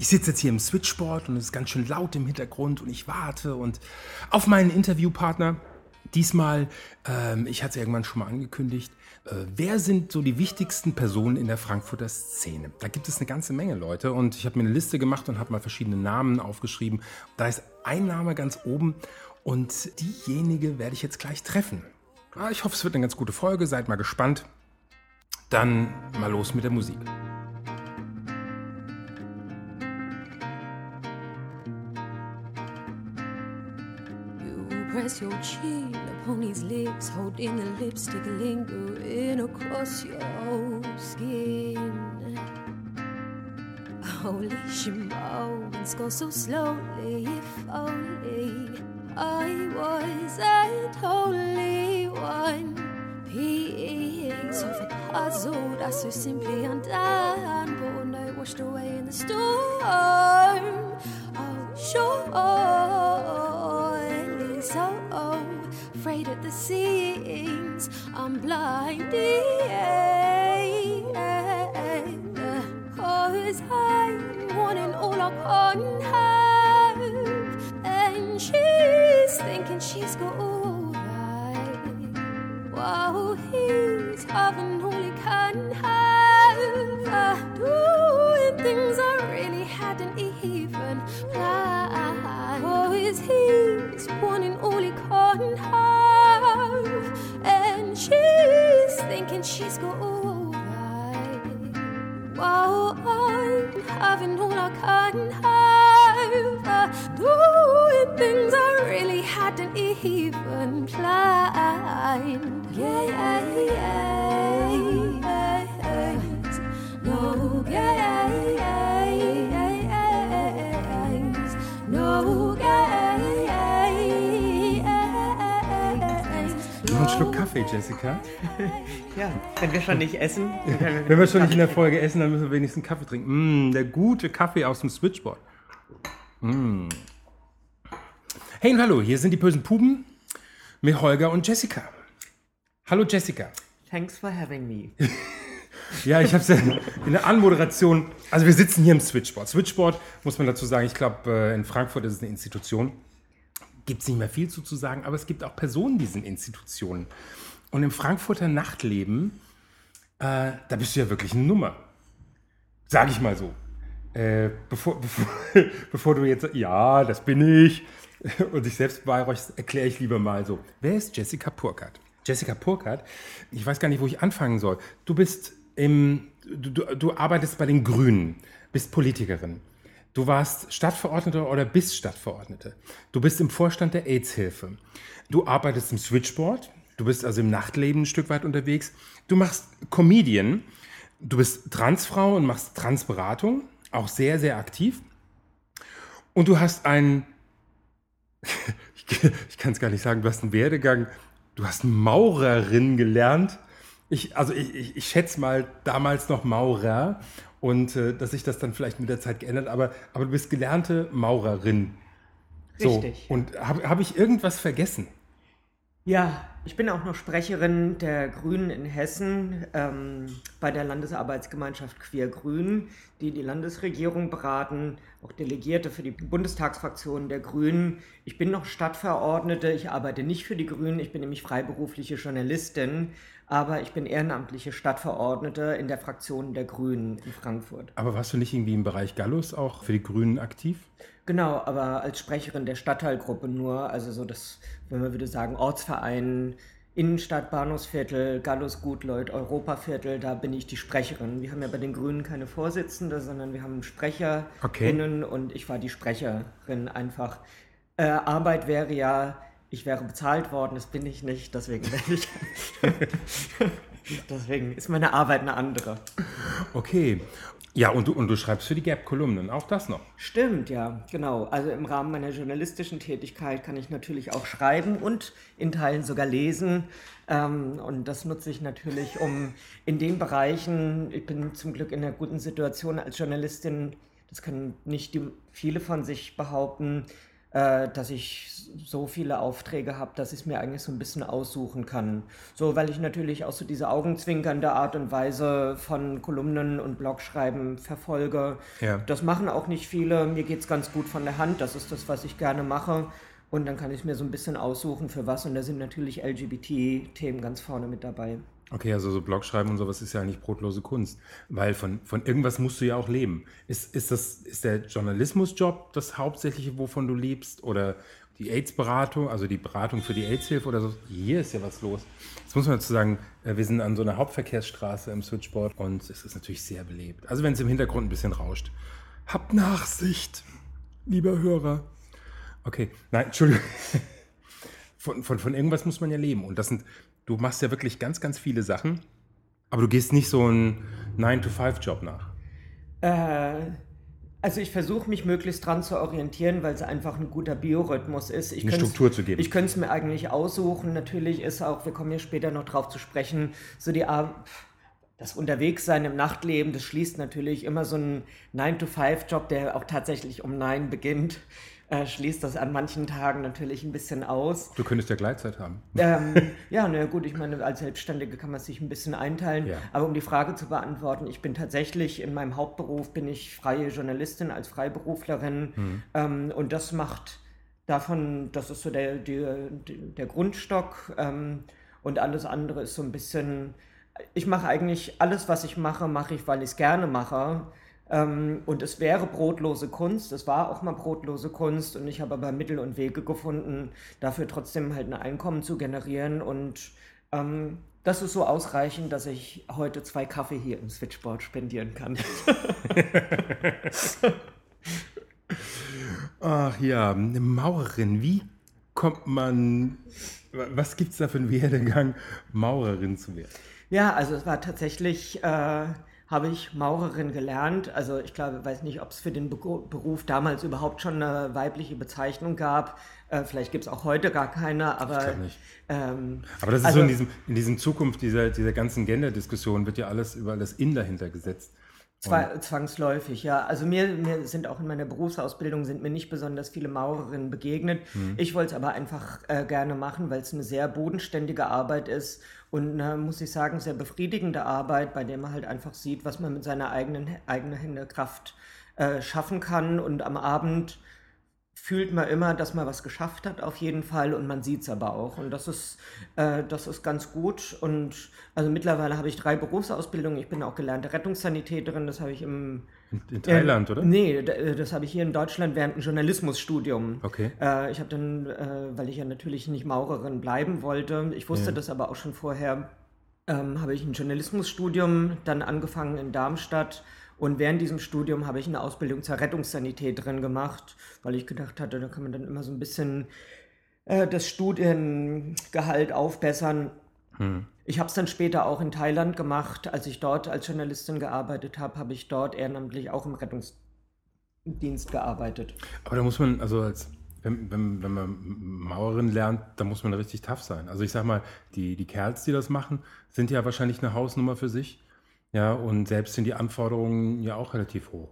Ich sitze jetzt hier im Switchboard und es ist ganz schön laut im Hintergrund und ich warte und auf meinen Interviewpartner. Diesmal, ähm, ich hatte es irgendwann schon mal angekündigt, äh, wer sind so die wichtigsten Personen in der Frankfurter Szene? Da gibt es eine ganze Menge Leute und ich habe mir eine Liste gemacht und habe mal verschiedene Namen aufgeschrieben. Da ist ein Name ganz oben und diejenige werde ich jetzt gleich treffen. Ah, ich hoffe, es wird eine ganz gute Folge, seid mal gespannt. Dann mal los mit der Musik. Press your chin upon his lips, holding the lipstick lingering across your skin. Holy shimons go so slowly, if only I wasn't only one piece of a puzzle that's so simply undone, but day washed away in the storm. Oh, sure so Oh, afraid at the seams. I'm blinded. Cause oh, I'm wanting all I can have. And she's thinking she's got all right. While he's having all he can have. Doing things I really hadn't even planned. Oh, Cause he's wanting all he can have. And she's thinking she's got all right. While I'm having all I can have. Doing things I really hadn't even planned. Yeah, yeah, yeah. No, yeah, yeah. Kaffee, Jessica. ja, wenn wir schon nicht essen. Wir wenn wir schon nicht in der Folge essen, dann müssen wir wenigstens Kaffee trinken. Mm, der gute Kaffee aus dem Switchboard. Mm. Hey und hallo, hier sind die bösen Puben mit Holger und Jessica. Hallo Jessica. Thanks for having me. ja, ich habe es ja in der Anmoderation. Also wir sitzen hier im Switchboard. Switchboard muss man dazu sagen, ich glaube, äh, in Frankfurt ist es eine Institution gibt es nicht mehr viel zu, zu sagen, aber es gibt auch Personen, die sind Institutionen. Und im Frankfurter Nachtleben, äh, da bist du ja wirklich eine Nummer. Sag ich mal so. Äh, bevor, bevor, bevor du jetzt, ja, das bin ich, und dich selbst beweihräuchst, erkläre ich lieber mal so. Wer ist Jessica Purkart? Jessica Purkart, ich weiß gar nicht, wo ich anfangen soll. Du bist im, du, du, du arbeitest bei den Grünen, bist Politikerin. Du warst Stadtverordneter oder bist Stadtverordnete. Du bist im Vorstand der AIDS-Hilfe. Du arbeitest im Switchboard. Du bist also im Nachtleben ein Stück weit unterwegs. Du machst Comedian. Du bist Transfrau und machst Transberatung. Auch sehr, sehr aktiv. Und du hast einen, ich kann es gar nicht sagen, du hast einen Werdegang. Du hast Maurerin gelernt. Ich, also ich, ich, ich schätze mal damals noch Maurer und äh, dass sich das dann vielleicht mit der Zeit geändert, aber, aber du bist gelernte Maurerin. So. Richtig. Und habe hab ich irgendwas vergessen? Ja, ich bin auch noch Sprecherin der Grünen in Hessen ähm, bei der Landesarbeitsgemeinschaft Queer Grün, die die Landesregierung beraten, auch Delegierte für die Bundestagsfraktion der Grünen. Ich bin noch Stadtverordnete, ich arbeite nicht für die Grünen, ich bin nämlich freiberufliche Journalistin aber ich bin ehrenamtliche Stadtverordnete in der Fraktion der Grünen in Frankfurt. Aber warst du nicht irgendwie im Bereich Gallus auch für die Grünen aktiv? Genau, aber als Sprecherin der Stadtteilgruppe nur, also so das, wenn man würde sagen, Ortsverein, Innenstadt, Bahnhofsviertel, Gallus, Gutleut, Europaviertel, da bin ich die Sprecherin. Wir haben ja bei den Grünen keine Vorsitzende, sondern wir haben Sprecherinnen okay. und ich war die Sprecherin einfach. Äh, Arbeit wäre ja ich wäre bezahlt worden, das bin ich nicht, deswegen ich. deswegen ist meine Arbeit eine andere. Okay. Ja, und du, und du schreibst für die Gap-Kolumnen, auch das noch. Stimmt, ja, genau. Also im Rahmen meiner journalistischen Tätigkeit kann ich natürlich auch schreiben und in Teilen sogar lesen. Ähm, und das nutze ich natürlich, um in den Bereichen, ich bin zum Glück in einer guten Situation als Journalistin, das können nicht die, viele von sich behaupten, äh, dass ich so viele Aufträge habe, dass ich es mir eigentlich so ein bisschen aussuchen kann. So, weil ich natürlich auch so diese augenzwinkernde Art und Weise von Kolumnen und Blogschreiben verfolge. Ja. Das machen auch nicht viele. Mir geht es ganz gut von der Hand. Das ist das, was ich gerne mache. Und dann kann ich mir so ein bisschen aussuchen, für was. Und da sind natürlich LGBT-Themen ganz vorne mit dabei. Okay, also so Blogschreiben und sowas ist ja eigentlich brotlose Kunst, weil von, von irgendwas musst du ja auch leben. Ist, ist, das, ist der Journalismusjob das Hauptsächliche, wovon du lebst? Oder die AIDS-Beratung, also die Beratung für die AIDS-Hilfe oder so? Hier ist ja was los. Jetzt muss man dazu sagen, äh, wir sind an so einer Hauptverkehrsstraße im Switchboard und es ist natürlich sehr belebt. Also wenn es im Hintergrund ein bisschen rauscht. Habt Nachsicht, lieber Hörer. Okay, nein, Entschuldigung. Von, von, von irgendwas muss man ja leben. Und das sind, du machst ja wirklich ganz, ganz viele Sachen, aber du gehst nicht so einen 9-to-5-Job nach. Äh, also ich versuche mich möglichst dran zu orientieren, weil es einfach ein guter Biorhythmus ist. Ich Eine Struktur zu geben. Ich könnte es mir eigentlich aussuchen. Natürlich ist auch, wir kommen hier später noch drauf zu sprechen, so die das Unterwegssein im Nachtleben, das schließt natürlich immer so einen 9-to-5-Job, der auch tatsächlich um 9 beginnt, äh, schließt das an manchen Tagen natürlich ein bisschen aus. Du könntest ja Gleitzeit haben. Ähm, ja, na gut, ich meine, als Selbstständige kann man sich ein bisschen einteilen. Ja. Aber um die Frage zu beantworten, ich bin tatsächlich in meinem Hauptberuf bin ich freie Journalistin als Freiberuflerin Mhm. ähm, und das macht davon, das ist so der, der, der Grundstock ähm, und alles andere ist so ein bisschen, ich mache eigentlich alles, was ich mache, mache ich, weil ich es gerne mache. Ähm, und es wäre brotlose Kunst, es war auch mal brotlose Kunst und ich habe aber Mittel und Wege gefunden, dafür trotzdem halt ein Einkommen zu generieren und ähm, das ist so ausreichend, dass ich heute zwei Kaffee hier im Switchboard spendieren kann. Ach ja, eine Maurerin. Wie kommt man, was gibt es da für einen Werdegang, Maurerin zu werden? Ja, also es war tatsächlich, äh, habe ich Maurerin gelernt. Also ich glaube, weiß nicht, ob es für den Beruf damals überhaupt schon eine weibliche Bezeichnung gab. Äh, vielleicht gibt es auch heute gar keine, aber. Ähm, Aber das ist Also- so in diesem, in diesem Zukunft dieser, dieser ganzen Gender-Diskussion wird ja alles über das In dahinter gesetzt. Zwei, zwangsläufig, ja. Also mir, mir sind auch in meiner Berufsausbildung sind mir nicht besonders viele Maurerinnen begegnet. Ich wollte es aber einfach äh, gerne machen, weil es eine sehr bodenständige Arbeit ist und äh, muss ich sagen, sehr befriedigende Arbeit, bei der man halt einfach sieht, was man mit seiner eigenen, eigenen Hände Kraft äh, schaffen kann. Und am Abend fühlt man immer, dass man was geschafft hat, auf jeden Fall, und man sieht es aber auch. Und das ist, äh, das ist ganz gut. Und also mittlerweile habe ich drei Berufsausbildungen. Ich bin auch gelernte Rettungssanitäterin, das habe ich im In, Thailand, äh, oder? Nee, äh, das habe ich hier in Deutschland während einem Journalismusstudium. Okay. Äh, ich habe dann, äh, weil ich ja natürlich nicht Maurerin bleiben wollte, ich wusste Ja. das aber auch schon vorher, ähm, habe ich ein Journalismusstudium dann angefangen in Darmstadt. Und während diesem Studium habe ich eine Ausbildung zur Rettungssanitäterin gemacht, weil ich gedacht hatte, da kann man dann immer so ein bisschen äh, das Studiengehalt aufbessern. Ich habe es dann später auch in Thailand gemacht. Als ich dort als Journalistin gearbeitet habe, habe ich dort ehrenamtlich auch im Rettungsdienst gearbeitet. Aber da muss man, also als, wenn, wenn, wenn man Maurerin lernt, da muss man richtig tough sein. Also ich sag mal, die, die Kerls, die das machen, sind ja wahrscheinlich eine Hausnummer für sich. Ja, und selbst sind die Anforderungen ja auch relativ hoch.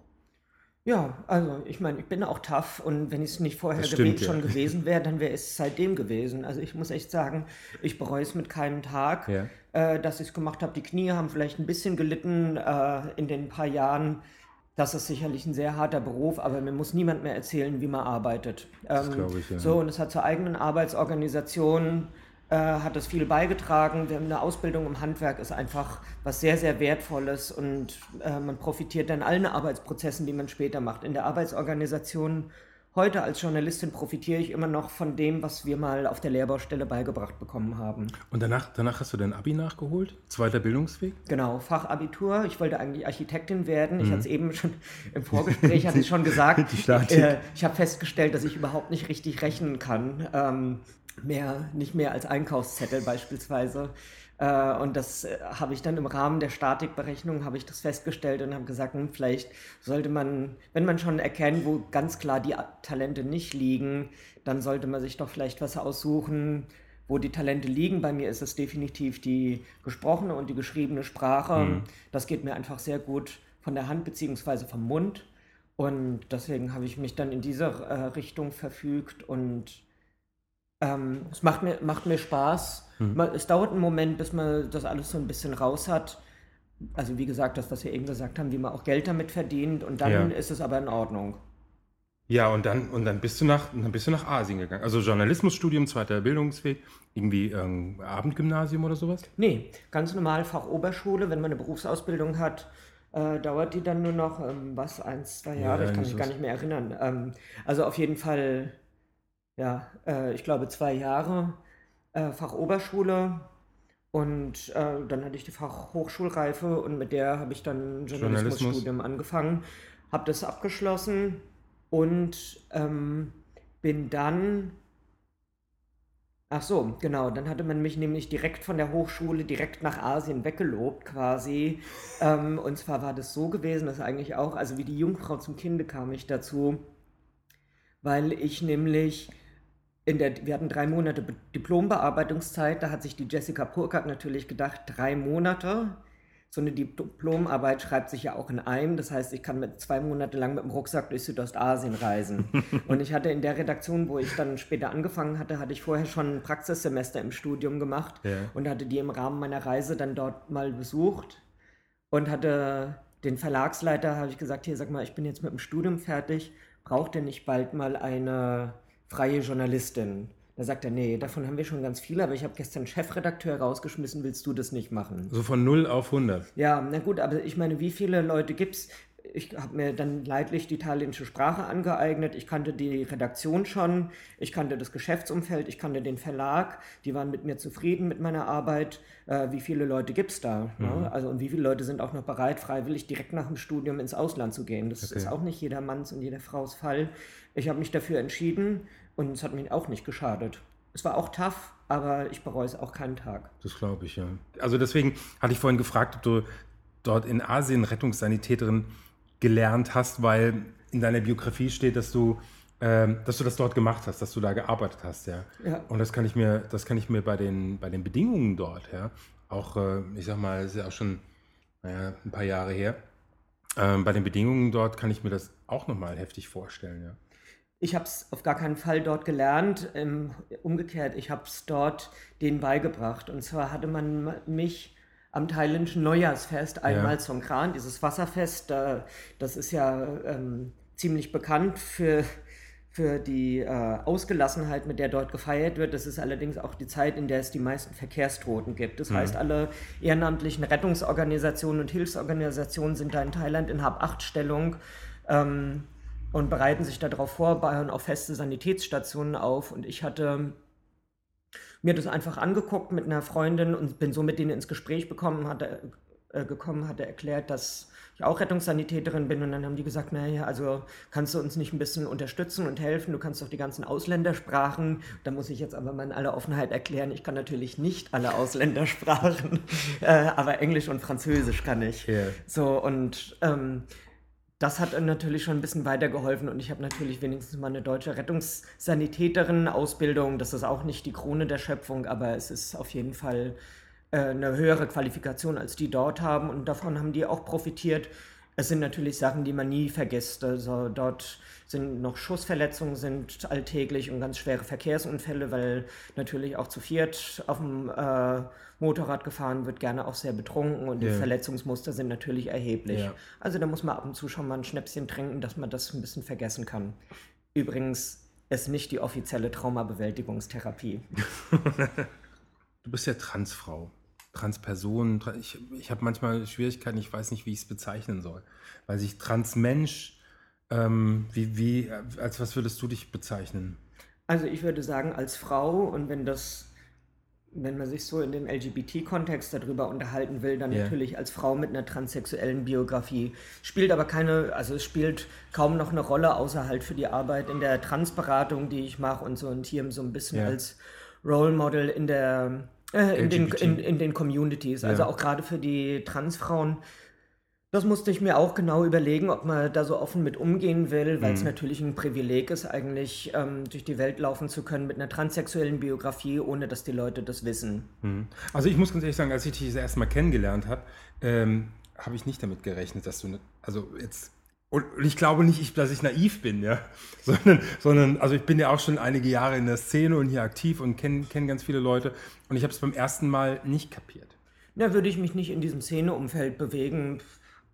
Ja, also ich meine, ich bin auch tough und wenn ich es nicht vorher Das stimmt, ja. schon gewesen wäre, dann wäre es seitdem gewesen. Also ich muss echt sagen, ich bereue es mit keinem Tag, Ja. äh, dass ich es gemacht habe. Die Knie haben vielleicht ein bisschen gelitten äh, in den paar Jahren. Das ist sicherlich ein sehr harter Beruf, aber mir muss niemand mehr erzählen, wie man arbeitet. Ähm, glaube ich, ja. So, und es hat zur eigenen Arbeitsorganisation äh, hat es viel beigetragen. Wir haben eine Ausbildung im Handwerk, ist einfach was sehr, sehr Wertvolles und äh, man profitiert dann allen Arbeitsprozessen, die man später macht. In der Arbeitsorganisation heute als Journalistin profitiere ich immer noch von dem, was wir mal auf der Lehrbaustelle beigebracht bekommen haben. Und danach, danach hast du dein Abi nachgeholt? Zweiter Bildungsweg? Genau, Fachabitur. Ich wollte eigentlich Architektin werden. Mhm. Ich hatte es eben schon im Vorgespräch hatte ich schon gesagt. Die Statik. Äh, ich habe festgestellt, dass ich überhaupt nicht richtig rechnen kann. Ähm, mehr, nicht mehr als Einkaufszettel beispielsweise. Äh, und das äh, habe ich dann im Rahmen der Statikberechnung habe ich das festgestellt und habe gesagt, hm, vielleicht sollte man, wenn man schon erkennt, wo ganz klar die Talente nicht liegen, dann sollte man sich doch vielleicht was aussuchen, wo die Talente liegen. Bei mir ist es definitiv die gesprochene und die geschriebene Sprache. Das geht mir einfach sehr gut von der Hand beziehungsweise vom Mund. Und deswegen habe ich mich dann in diese äh, Richtung verfügt und ähm, es macht mir, macht mir Spaß. Hm. Man, es dauert einen Moment, bis man das alles so ein bisschen raus hat. Also wie gesagt, das, was wir eben gesagt haben, wie man auch Geld damit verdient und dann Ja. ist es aber in Ordnung. Ja, und dann, und dann bist du nach, dann bist du nach Asien gegangen. Also Journalismusstudium, zweiter Bildungsweg, irgendwie ähm, Abendgymnasium oder sowas? Nee, ganz normal Fachoberschule, wenn man eine Berufsausbildung hat, äh, dauert die dann nur noch, ähm, was, eins, zwei Jahre, ich kann mich gar nicht mehr erinnern. Ähm, also auf jeden Fall, ja, äh, ich glaube zwei Jahre äh, Fachoberschule und äh, dann hatte ich die Fachhochschulreife und mit der habe ich dann Journalismusstudium angefangen, habe das abgeschlossen und ähm, bin dann Ach so, genau. Dann hatte man mich nämlich direkt von der Hochschule direkt nach Asien weggelobt quasi. Ähm, und zwar war das so gewesen, dass eigentlich auch, also wie die Jungfrau zum Kinde kam ich dazu, weil ich nämlich in der, wir hatten drei Monate Be- Diplombearbeitungszeit, da hat sich die Jessica Purkert natürlich gedacht, drei Monate. So eine Diplomarbeit schreibt sich ja auch in einem. Das heißt, ich kann mit zwei Monate lang mit dem Rucksack durch Südostasien reisen. Und ich hatte in der Redaktion, wo ich dann später angefangen hatte, hatte ich vorher schon ein Praxissemester im Studium gemacht Ja. und hatte die im Rahmen meiner Reise dann dort mal besucht und hatte den Verlagsleiter, habe ich gesagt, hier sag mal, ich bin jetzt mit dem Studium fertig, braucht ihr nicht bald mal eine freie Journalistin? Da sagt er, nee, davon haben wir schon ganz viele, aber ich habe gestern Chefredakteur rausgeschmissen, willst du das nicht machen? So von 0 auf 100. Ja, na gut, aber ich meine, wie viele Leute gibt's? Ich habe mir dann leidlich die italienische Sprache angeeignet. Ich kannte die Redaktion schon, ich kannte das Geschäftsumfeld, ich kannte den Verlag. Die waren mit mir zufrieden mit meiner Arbeit. Äh, wie viele Leute gibt's da? Ne? Also und wie viele Leute sind auch noch bereit, freiwillig direkt nach dem Studium ins Ausland zu gehen? Das Okay. ist auch nicht jedermanns und jeder Frau's Fall. Ich habe mich dafür entschieden und es hat mir auch nicht geschadet. Es war auch tough, aber ich bereue es auch keinen Tag. Das glaube ich, ja. Also deswegen hatte ich vorhin gefragt, ob du dort in Asien Rettungssanitäterin gelernt hast, weil in deiner Biografie steht, dass du, ähm, dass du das dort gemacht hast, dass du da gearbeitet hast, ja. Ja. Und das kann ich mir, das kann ich mir bei den, bei den Bedingungen dort, ja, auch, äh, ich sag mal, ist ja auch schon naja, ein paar Jahre her. Ähm, bei den Bedingungen dort kann ich mir das auch nochmal heftig vorstellen, ja. Ich habe es auf gar keinen Fall dort gelernt. Ähm, umgekehrt, ich habe es dort denen beigebracht. Und zwar hatte man mich am thailändischen Neujahrsfest einmal zum Kran, dieses Wasserfest, das ist ja ähm, ziemlich bekannt für, für die äh, Ausgelassenheit, mit der dort gefeiert wird. Das ist allerdings auch die Zeit, in der es die meisten Verkehrstoten gibt. Das heißt, alle ehrenamtlichen Rettungsorganisationen und Hilfsorganisationen sind da in Thailand in Hab-Acht-Stellung. Ähm, und bereiten sich darauf vor, bauen auch feste Sanitätsstationen auf. Und ich hatte mir das einfach angeguckt mit einer Freundin und bin so mit denen ins Gespräch bekommen, hatte, äh, gekommen, hatte erklärt, dass ich auch Rettungssanitäterin bin. Und dann haben die gesagt, naja, also kannst du uns nicht ein bisschen unterstützen und helfen? Du kannst doch die ganzen Ausländersprachen. Da muss ich jetzt aber mal in aller Offenheit erklären, ich kann natürlich nicht alle Ausländersprachen, äh, aber Englisch und Französisch kann ich. Ja. So, und ähm, das hat natürlich schon ein bisschen weitergeholfen und ich habe natürlich wenigstens mal eine deutsche Rettungssanitäterin-Ausbildung. Das ist auch nicht die Krone der Schöpfung, aber es ist auf jeden Fall äh, eine höhere Qualifikation, als die dort haben und davon haben die auch profitiert. Es sind natürlich Sachen, die man nie vergisst. Also dort sind noch Schussverletzungen sind alltäglich und ganz schwere Verkehrsunfälle, weil natürlich auch zu viert auf dem äh, Motorrad gefahren wird, gerne auch sehr betrunken und die Ja. Verletzungsmuster sind natürlich erheblich. Ja. Also da muss man ab und zu schon mal ein Schnäpschen trinken, dass man das ein bisschen vergessen kann. Übrigens ist nicht die offizielle Traumabewältigungstherapie. Du bist ja Transfrau, Transperson. Tra- Ich, ich habe manchmal Schwierigkeiten, ich weiß nicht, wie ich es bezeichnen soll. Weil sich Transmensch, ähm, wie, wie, als was würdest du dich bezeichnen? Also ich würde sagen, als Frau und wenn das, wenn man sich so in dem LGBT-Kontext darüber unterhalten will, dann Ja. natürlich als Frau mit einer transsexuellen Biografie. Spielt aber keine, also es spielt kaum noch eine Rolle, außer halt für die Arbeit in der Transberatung, die ich mache und so und hier so ein bisschen Ja. als Role Model in der äh, in, den, in, in den Communities. Also Ja. auch gerade für die Transfrauen. Das musste ich mir auch genau überlegen, ob man da so offen mit umgehen will, weil es natürlich ein Privileg ist, eigentlich ähm, durch die Welt laufen zu können mit einer transsexuellen Biografie, ohne dass die Leute das wissen. Also ich muss ganz ehrlich sagen, als ich dich das erste Mal kennengelernt habe, ähm, habe ich nicht damit gerechnet, dass du, ne, also jetzt und ich glaube nicht, dass ich naiv bin, ja, sondern, sondern also ich bin ja auch schon einige Jahre in der Szene und hier aktiv und kenne kenn ganz viele Leute und ich habe es beim ersten Mal nicht kapiert. Na, würde ich mich nicht in diesem Szeneumfeld bewegen,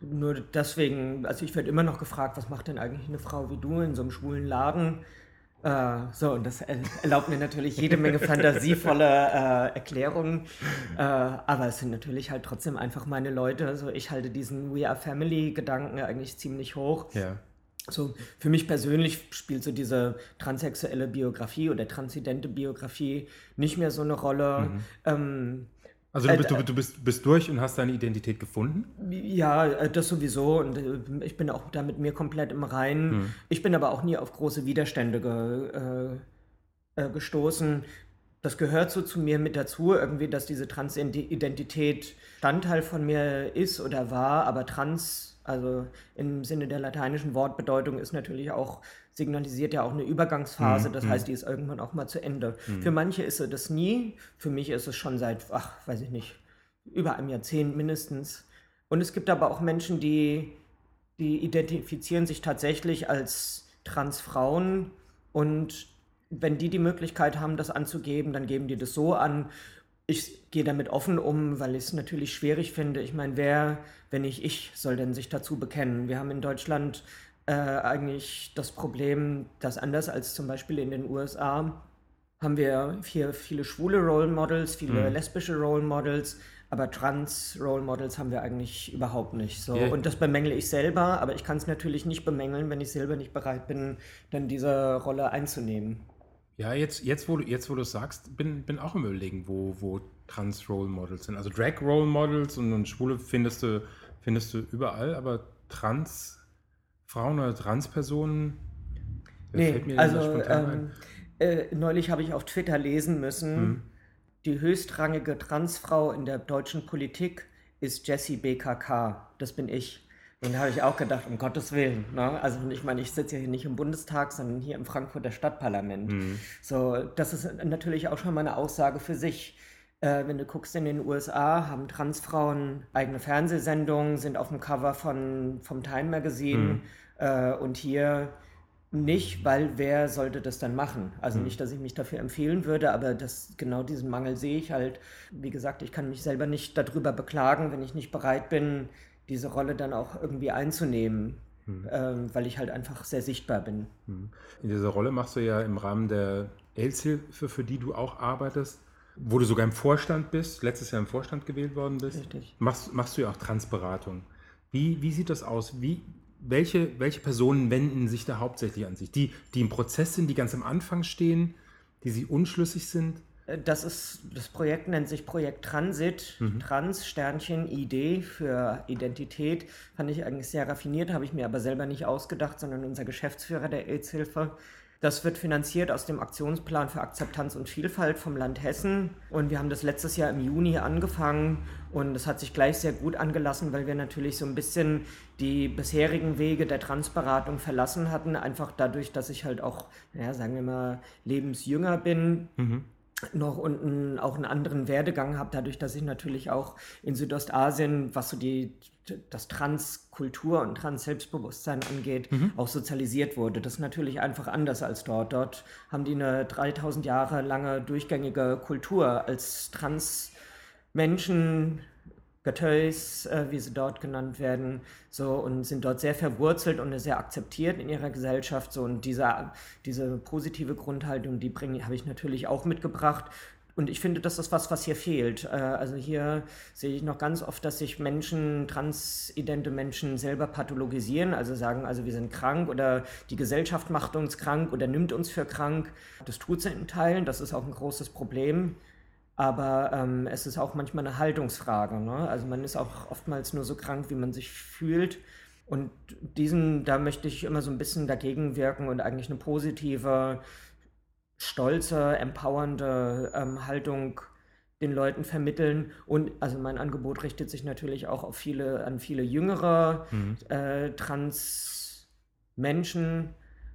nur deswegen, also ich werde immer noch gefragt, was macht denn eigentlich eine Frau wie du in so einem schwulen Laden? Äh, so, und das erlaubt mir natürlich jede Menge fantasievolle äh, Erklärungen. Äh, aber es sind natürlich halt trotzdem einfach meine Leute. Also ich halte diesen We Are Family-Gedanken eigentlich ziemlich hoch. Ja. So, für mich persönlich spielt so diese transsexuelle Biografie oder transidente Biografie nicht mehr so eine Rolle. Mhm. Ähm, also du, bist, du, du bist, bist, durch und hast deine Identität gefunden? Ja, äh, das sowieso. Und äh, ich bin auch da mit mir komplett im Reinen. Hm. Ich bin aber auch nie auf große Widerstände ge, äh, äh, gestoßen. Das gehört so zu mir mit dazu, irgendwie, dass diese Transidentität Standteil von mir ist oder war, aber trans, also im Sinne der lateinischen Wortbedeutung, ist natürlich auch signalisiert ja auch eine Übergangsphase. Mhm, das mhm. heißt, die ist irgendwann auch mal zu Ende. Mhm. Für manche ist sie das nie. Für mich ist es schon seit, ach, weiß ich nicht, über einem Jahrzehnt mindestens. Und es gibt aber auch Menschen, die, die identifizieren sich tatsächlich als Transfrauen und wenn die die Möglichkeit haben, das anzugeben, dann geben die das so an. Ich gehe damit offen um, weil ich es natürlich schwierig finde. Ich meine, wer, wenn nicht ich, soll denn sich dazu bekennen? Wir haben in Deutschland äh, eigentlich das Problem, dass anders als zum Beispiel in den USA haben wir hier viele schwule Role Models, viele mhm. lesbische Role Models, aber trans Role Models haben wir eigentlich überhaupt nicht. So. Yeah. Und das bemängle ich selber, aber ich kann es natürlich nicht bemängeln, wenn ich selber nicht bereit bin, dann diese Rolle einzunehmen. Ja, jetzt, jetzt wo du jetzt, wo du sagst, bin, bin auch im Überlegen, wo, wo Trans Role Models sind. Also Drag Role Models und, und Schwule findest du, findest du überall, aber Trans Frauen oder Transpersonen? Nee, also ähm, äh, neulich habe ich auf Twitter lesen müssen, hm. die höchstrangige Transfrau in der deutschen Politik ist Jessie BKK. Das bin ich. Und da habe ich auch gedacht, um Gottes Willen. Ne? Also ich meine, ich sitze ja hier nicht im Bundestag, sondern hier im Frankfurter Stadtparlament. Mhm. So, das ist natürlich auch schon mal eine Aussage für sich. Äh, wenn du guckst in den USA, haben Transfrauen eigene Fernsehsendungen, sind auf dem Cover von, vom Time Magazine. Mhm äh, und hier nicht, weil wer sollte das dann machen? Also mhm. nicht, dass ich mich dafür empfehlen würde, aber das, genau diesen Mangel sehe ich halt. Wie gesagt, ich kann mich selber nicht darüber beklagen, wenn ich nicht bereit bin, diese Rolle dann auch irgendwie einzunehmen. Mhm. Ähm, weil ich halt einfach sehr sichtbar bin. Mhm. In dieser Rolle machst du ja im Rahmen der AIDS-Hilfe, für die du auch arbeitest, wo du sogar im Vorstand bist, letztes Jahr im Vorstand gewählt worden bist, Richtig. Machst, machst du ja auch Transberatung. Wie, wie sieht das aus? Wie, welche, welche Personen wenden sich da hauptsächlich an sich? Die, die im Prozess sind, die ganz am Anfang stehen, die sie unschlüssig sind? Äh, das ist, das Projekt nennt sich Projekt Transit, mhm. Trans, Sternchen, Idee für Identität. Fand ich eigentlich sehr raffiniert, habe ich mir aber selber nicht ausgedacht, sondern unser Geschäftsführer der AIDS-Hilfe das wird finanziert aus dem Aktionsplan für Akzeptanz und Vielfalt vom Land Hessen. Und wir haben das letztes Jahr im Juni angefangen und es hat sich gleich sehr gut angelassen, weil wir natürlich so ein bisschen die bisherigen Wege der Transberatung verlassen hatten. Einfach dadurch, dass ich halt auch, naja, sagen wir mal, lebensjünger bin. Mhm noch und auch einen anderen Werdegang habe, dadurch, dass ich natürlich auch in Südostasien, was so die, das Transkultur und Trans-Selbstbewusstsein angeht, mhm. auch sozialisiert wurde. Das ist natürlich einfach anders als dort. Dort haben die eine 3000 Jahre lange durchgängige Kultur als Trans-Menschen Gateus, äh, wie sie dort genannt werden, so und sind dort sehr verwurzelt und sehr akzeptiert in ihrer Gesellschaft. So und diese, diese positive Grundhaltung, die bringe habe ich natürlich auch mitgebracht. Und ich finde, das ist was, was hier fehlt. Äh, also hier sehe ich noch ganz oft, dass sich Menschen, transidente Menschen selber pathologisieren, also sagen, also wir sind krank oder die Gesellschaft macht uns krank oder nimmt uns für krank. Das tut sie in Teilen, das ist auch ein großes Problem. Aber ähm, es ist auch manchmal eine Haltungsfrage. Ne? Also man ist auch oftmals nur so krank, wie man sich fühlt. Und diesen, da möchte ich immer so ein bisschen dagegen wirken und eigentlich eine positive, stolze, empowernde ähm, Haltung den Leuten vermitteln. Und also mein Angebot richtet sich natürlich auch auf viele, an viele jüngere mhm. äh, Trans-Menschen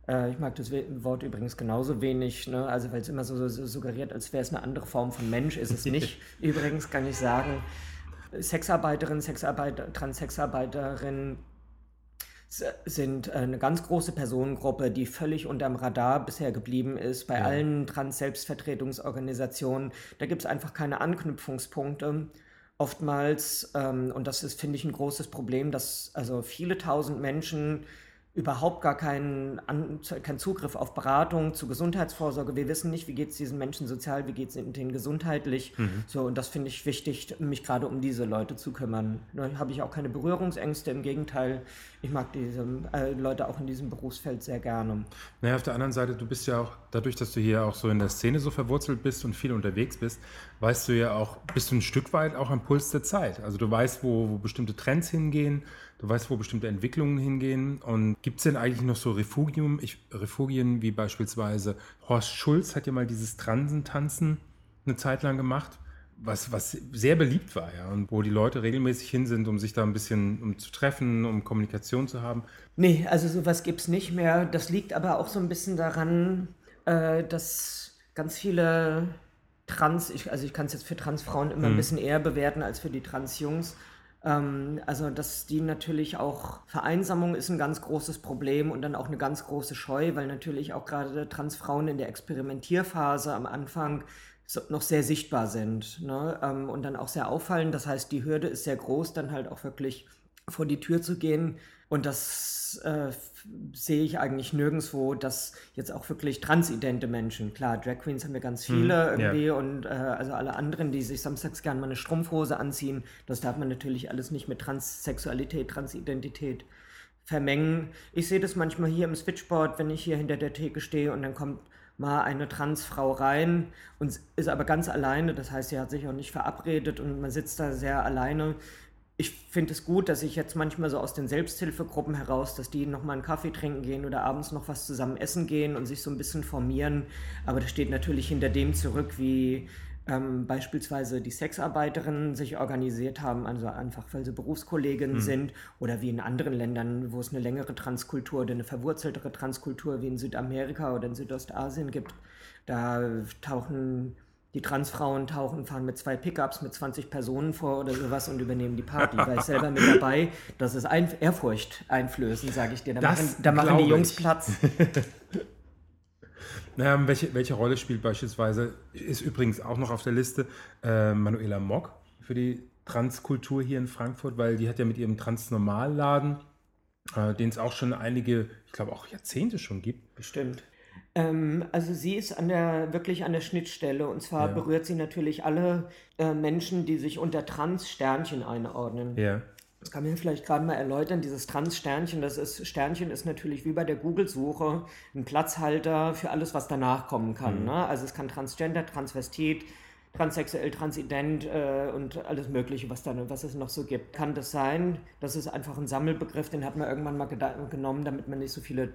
äh, ich mag das Wort übrigens genauso wenig, ne? also weil es immer so, so, suggeriert, als wäre es eine andere Form von Mensch, ist es nicht. übrigens kann ich sagen, Sexarbeiterin, Sexarbeiter, Transsexarbeiterin sind eine ganz große Personengruppe, die völlig unterm Radar bisher geblieben ist bei ja. allen Trans-Selbstvertretungsorganisationen. Da gibt es einfach keine Anknüpfungspunkte. Oftmals, ähm, und das ist, finde ich, ein großes Problem, dass also viele tausend Menschen überhaupt gar keinen, An keinen Zugriff auf Beratung, zu Gesundheitsvorsorge. Wir wissen nicht, wie geht es diesen Menschen sozial, wie geht es denen gesundheitlich. Mhm. So, und das finde ich wichtig, mich gerade um diese Leute zu kümmern. Dann habe ich auch keine Berührungsängste, im Gegenteil, ich mag diese äh, Leute auch in diesem Berufsfeld sehr gerne. Naja, auf der anderen Seite, du bist ja auch, dadurch, dass du hier auch so in der Szene so verwurzelt bist und viel unterwegs bist, weißt du ja auch, bist du ein Stück weit auch am Puls der Zeit. Also du weißt, wo, wo bestimmte Trends hingehen, du weißt, wo bestimmte Entwicklungen hingehen. Und gibt es denn eigentlich noch so Refugium, ich, Refugien wie beispielsweise Horst Schulz hat ja mal dieses Transentanzen eine Zeit lang gemacht was, was sehr beliebt war, ja, und wo die Leute regelmäßig hin sind, um sich da ein bisschen um zu treffen, um Kommunikation zu haben. Nee, also sowas gibt es nicht mehr. Das liegt aber auch so ein bisschen daran, äh, dass ganz viele Trans, ich, also ich kann es jetzt für Transfrauen immer mhm. ein bisschen eher bewerten als für die Transjungs. Ähm, also, dass die natürlich auch, Vereinsamung ist ein ganz großes Problem und dann auch eine ganz große Scheu, weil natürlich auch gerade Transfrauen in der Experimentierphase am Anfang noch sehr sichtbar sind ne? ähm, und dann auch sehr auffallen. Das heißt, die Hürde ist sehr groß, dann halt auch wirklich vor die Tür zu gehen. Und das äh, sehe ich eigentlich nirgendwo, dass jetzt auch wirklich transidente Menschen, klar, Drag Queens haben wir ganz hm, viele hm, irgendwie yeah. und äh, also alle anderen, die sich samstags gerne mal eine Strumpfhose anziehen, das darf man natürlich alles nicht mit Transsexualität, Transidentität vermengen. Ich sehe das manchmal hier im Switchboard, wenn ich hier hinter der Theke stehe und dann kommt mal eine Transfrau rein und ist aber ganz alleine. Das heißt, sie hat sich auch nicht verabredet und man sitzt da sehr alleine. Ich finde es gut, dass ich jetzt manchmal so aus den Selbsthilfegruppen heraus, dass die nochmal einen Kaffee trinken gehen oder abends noch was zusammen essen gehen und sich so ein bisschen formieren. Aber das steht natürlich hinter dem zurück, wie ähm, beispielsweise die Sexarbeiterinnen sich organisiert haben, also einfach weil sie Berufskolleginnen mhm. sind oder wie in anderen Ländern, wo es eine längere Transkultur oder eine verwurzeltere Transkultur wie in Südamerika oder in Südostasien gibt. Da tauchen die Transfrauen tauchen, fahren mit zwei Pickups mit 20 Personen vor oder sowas und übernehmen die Party. Da ist selber mit dabei. Das ist ein Ehrfurcht einflößen, sage ich dir. Da das machen, da machen die Jungs ich. Platz. Naja, welche, welche Rolle spielt beispielsweise, ist übrigens auch noch auf der Liste, äh, Manuela Mock für die Transkultur hier in Frankfurt, weil die hat ja mit ihrem Transnormalladen, äh, den es auch schon einige, ich glaube auch Jahrzehnte schon gibt. Bestimmt. Ähm, also sie ist an der, wirklich an der Schnittstelle und zwar ja. berührt sie natürlich alle äh, Menschen, die sich unter Trans-Sternchen einordnen. Ja. Das kann man vielleicht gerade mal erläutern. Dieses Trans-Sternchen, das ist, Sternchen ist natürlich wie bei der Google-Suche ein Platzhalter für alles, was danach kommen kann. Mhm. Ne? Also es kann Transgender, Transvestit, transsexuell, transident äh, und alles Mögliche, was, dann, was es noch so gibt. Kann das sein? Das ist einfach ein Sammelbegriff, den hat man irgendwann mal genommen, damit man nicht so viele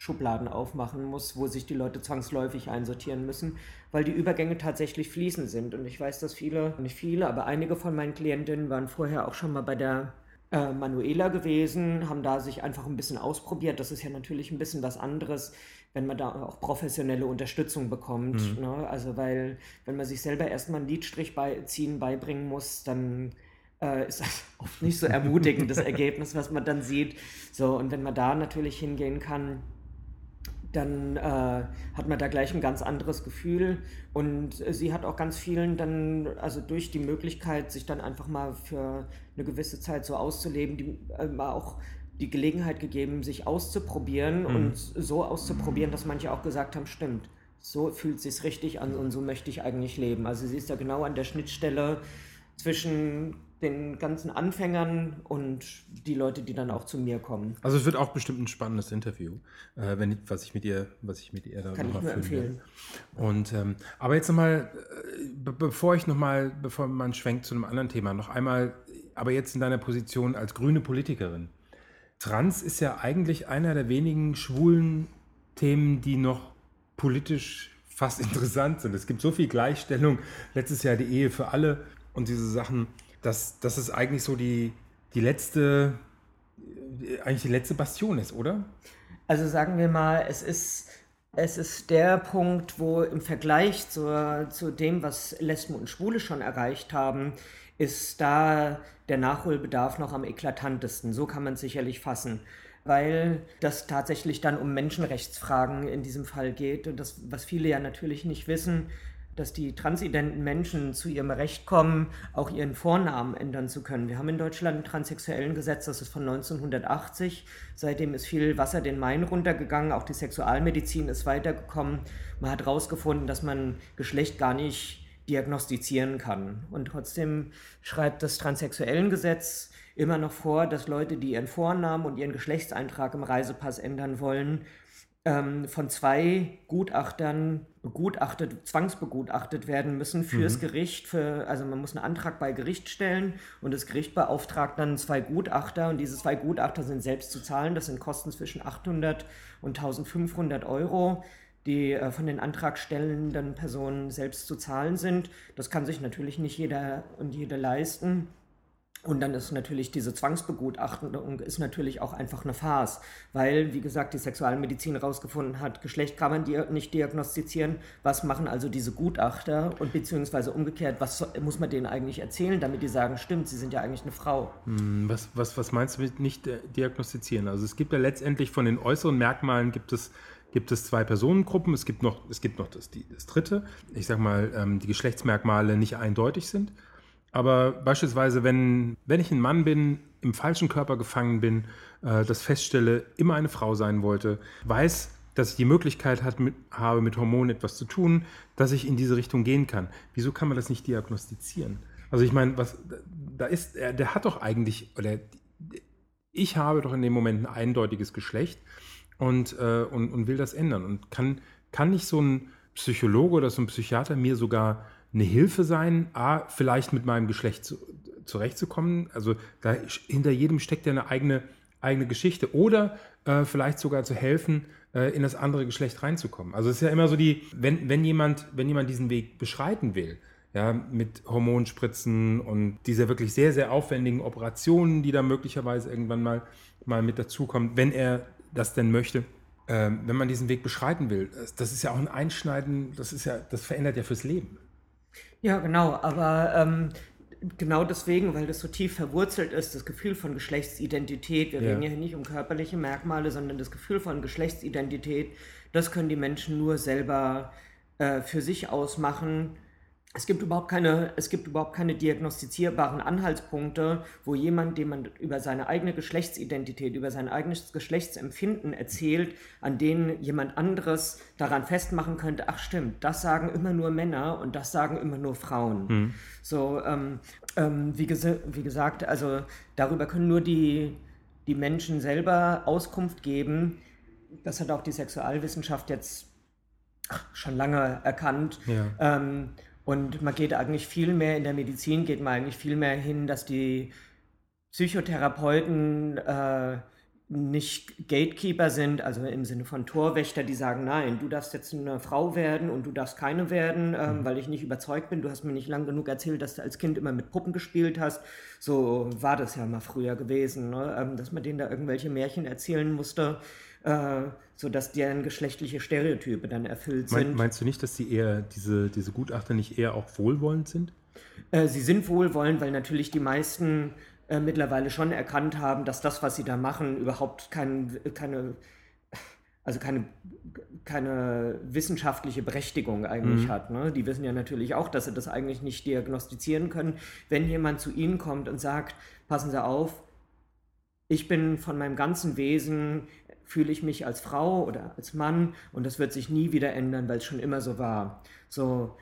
Schubladen aufmachen muss, wo sich die Leute zwangsläufig einsortieren müssen, weil die Übergänge tatsächlich fließend sind. Und ich weiß, dass viele, nicht viele, aber einige von meinen Klientinnen waren vorher auch schon mal bei der äh, Manuela gewesen, haben da sich einfach ein bisschen ausprobiert. Das ist ja natürlich ein bisschen was anderes, wenn man da auch professionelle Unterstützung bekommt. Mhm. Ne? Also weil, wenn man sich selber erstmal einen Liedstrich beiziehen beibringen muss, dann äh, ist das oft nicht so ermutigend, das Ergebnis, was man dann sieht. So, und wenn man da natürlich hingehen kann, dann äh, hat man da gleich ein ganz anderes Gefühl. Und äh, sie hat auch ganz vielen dann, also durch die Möglichkeit, sich dann einfach mal für eine gewisse Zeit so auszuleben, die, äh, auch die Gelegenheit gegeben, sich auszuprobieren mhm. und so auszuprobieren, dass manche auch gesagt haben, stimmt, so fühlt es sich richtig an und so möchte ich eigentlich leben. Also sie ist ja genau an der Schnittstelle zwischen den ganzen Anfängern und die Leute, die dann auch zu mir kommen. Also es wird auch bestimmt ein spannendes Interview, äh, wenn, was ich mit ihr, was ich mit ihr da Kann ich mir empfehlen. Und ähm, aber jetzt nochmal, äh, bevor ich nochmal, bevor man schwenkt zu einem anderen Thema, noch einmal, aber jetzt in deiner Position als grüne Politikerin. Trans ist ja eigentlich einer der wenigen schwulen Themen, die noch politisch fast interessant sind. Es gibt so viel Gleichstellung. Letztes Jahr die Ehe für alle und diese Sachen dass, dass es eigentlich so die, die letzte, eigentlich die letzte Bastion ist, oder? Also sagen wir mal, es ist, es ist der Punkt, wo im Vergleich zur, zu dem, was Lesben und Schwule schon erreicht haben, ist da der Nachholbedarf noch am eklatantesten. So kann man es sicherlich fassen. weil das tatsächlich dann um Menschenrechtsfragen in diesem Fall geht. Und das, was viele ja natürlich nicht wissen, dass die transidenten Menschen zu ihrem Recht kommen, auch ihren Vornamen ändern zu können. Wir haben in Deutschland ein transsexuellen Gesetz, das ist von 1980. Seitdem ist viel Wasser den Main runtergegangen, auch die Sexualmedizin ist weitergekommen. Man hat herausgefunden, dass man Geschlecht gar nicht diagnostizieren kann. Und trotzdem schreibt das transsexuellen Gesetz immer noch vor, dass Leute, die ihren Vornamen und ihren Geschlechtseintrag im Reisepass ändern wollen, ähm, von zwei Gutachtern begutachtet, zwangsbegutachtet werden müssen fürs mhm. Gericht. Für, also man muss einen Antrag bei Gericht stellen und das Gericht beauftragt dann zwei Gutachter und diese zwei Gutachter sind selbst zu zahlen. Das sind Kosten zwischen 800 und 1500 Euro die äh, von den antragstellenden Personen selbst zu zahlen sind. Das kann sich natürlich nicht jeder und jede leisten. Und dann ist natürlich diese Zwangsbegutachtung ist natürlich auch einfach eine Farce, weil, wie gesagt, die Sexualmedizin herausgefunden hat, Geschlecht kann man nicht diagnostizieren. Was machen also diese Gutachter und beziehungsweise umgekehrt, was muss man denen eigentlich erzählen, damit die sagen, stimmt, sie sind ja eigentlich eine Frau. Hm, was, was, was meinst du mit nicht diagnostizieren? Also es gibt ja letztendlich von den äußeren Merkmalen gibt es gibt es zwei Personengruppen. Es gibt noch, es gibt noch das, die, das dritte. Ich sage mal, ähm, die Geschlechtsmerkmale nicht eindeutig sind. Aber beispielsweise, wenn, wenn ich ein Mann bin, im falschen Körper gefangen bin, äh, das feststelle, immer eine Frau sein wollte, weiß, dass ich die Möglichkeit hat, mit, habe, mit Hormonen etwas zu tun, dass ich in diese Richtung gehen kann. Wieso kann man das nicht diagnostizieren? Also ich meine, was da ist, der, der hat doch eigentlich, oder ich habe doch in dem Moment ein eindeutiges Geschlecht und, äh, und, und will das ändern. Und kann, kann nicht so ein Psychologe oder so ein Psychiater mir sogar eine Hilfe sein, A, vielleicht mit meinem Geschlecht zu, zurechtzukommen. Also da hinter jedem steckt ja eine eigene, eigene Geschichte. Oder äh, vielleicht sogar zu helfen, äh, in das andere Geschlecht reinzukommen. Also es ist ja immer so die, wenn, wenn, jemand, wenn jemand diesen Weg beschreiten will, ja, mit Hormonspritzen und dieser wirklich sehr, sehr aufwendigen Operationen, die da möglicherweise irgendwann mal, mal mit dazukommen, wenn er das denn möchte, äh, wenn man diesen Weg beschreiten will, das, das ist ja auch ein Einschneiden, das ist ja, das verändert ja fürs Leben. Ja, genau, aber ähm, genau deswegen, weil das so tief verwurzelt ist, das Gefühl von Geschlechtsidentität, wir ja. reden ja hier nicht um körperliche Merkmale, sondern das Gefühl von Geschlechtsidentität, das können die Menschen nur selber äh, für sich ausmachen es gibt überhaupt keine, es gibt überhaupt keine diagnostizierbaren Anhaltspunkte, wo jemand, dem man über seine eigene Geschlechtsidentität, über sein eigenes Geschlechtsempfinden erzählt, an denen jemand anderes daran festmachen könnte, ach stimmt, das sagen immer nur Männer und das sagen immer nur Frauen. Mhm. So, ähm, ähm, wie, ges wie gesagt, also darüber können nur die, die Menschen selber Auskunft geben. Das hat auch die Sexualwissenschaft jetzt schon lange erkannt. Ja. Ähm, und man geht eigentlich viel mehr, in der Medizin geht man eigentlich viel mehr hin, dass die Psychotherapeuten äh, nicht Gatekeeper sind, also im Sinne von Torwächter, die sagen, nein, du darfst jetzt eine Frau werden und du darfst keine werden, ähm, mhm. weil ich nicht überzeugt bin. Du hast mir nicht lang genug erzählt, dass du als Kind immer mit Puppen gespielt hast. So war das ja mal früher gewesen, ne? ähm, dass man denen da irgendwelche Märchen erzählen musste äh, sodass deren geschlechtliche Stereotype dann erfüllt sind. meinst du nicht, dass sie eher, diese, diese Gutachter nicht eher auch wohlwollend sind? Äh, sie sind wohlwollend, weil natürlich die meisten äh, mittlerweile schon erkannt haben, dass das, was sie da machen, überhaupt kein, keine, also keine, keine wissenschaftliche Berechtigung eigentlich mhm. hat. Ne? Die wissen ja natürlich auch, dass sie das eigentlich nicht diagnostizieren können. Wenn jemand zu ihnen kommt und sagt, passen Sie auf, ich bin von meinem ganzen Wesen fühle ich mich als Frau oder als Mann und das wird sich nie wieder ändern, weil es schon immer so war. So,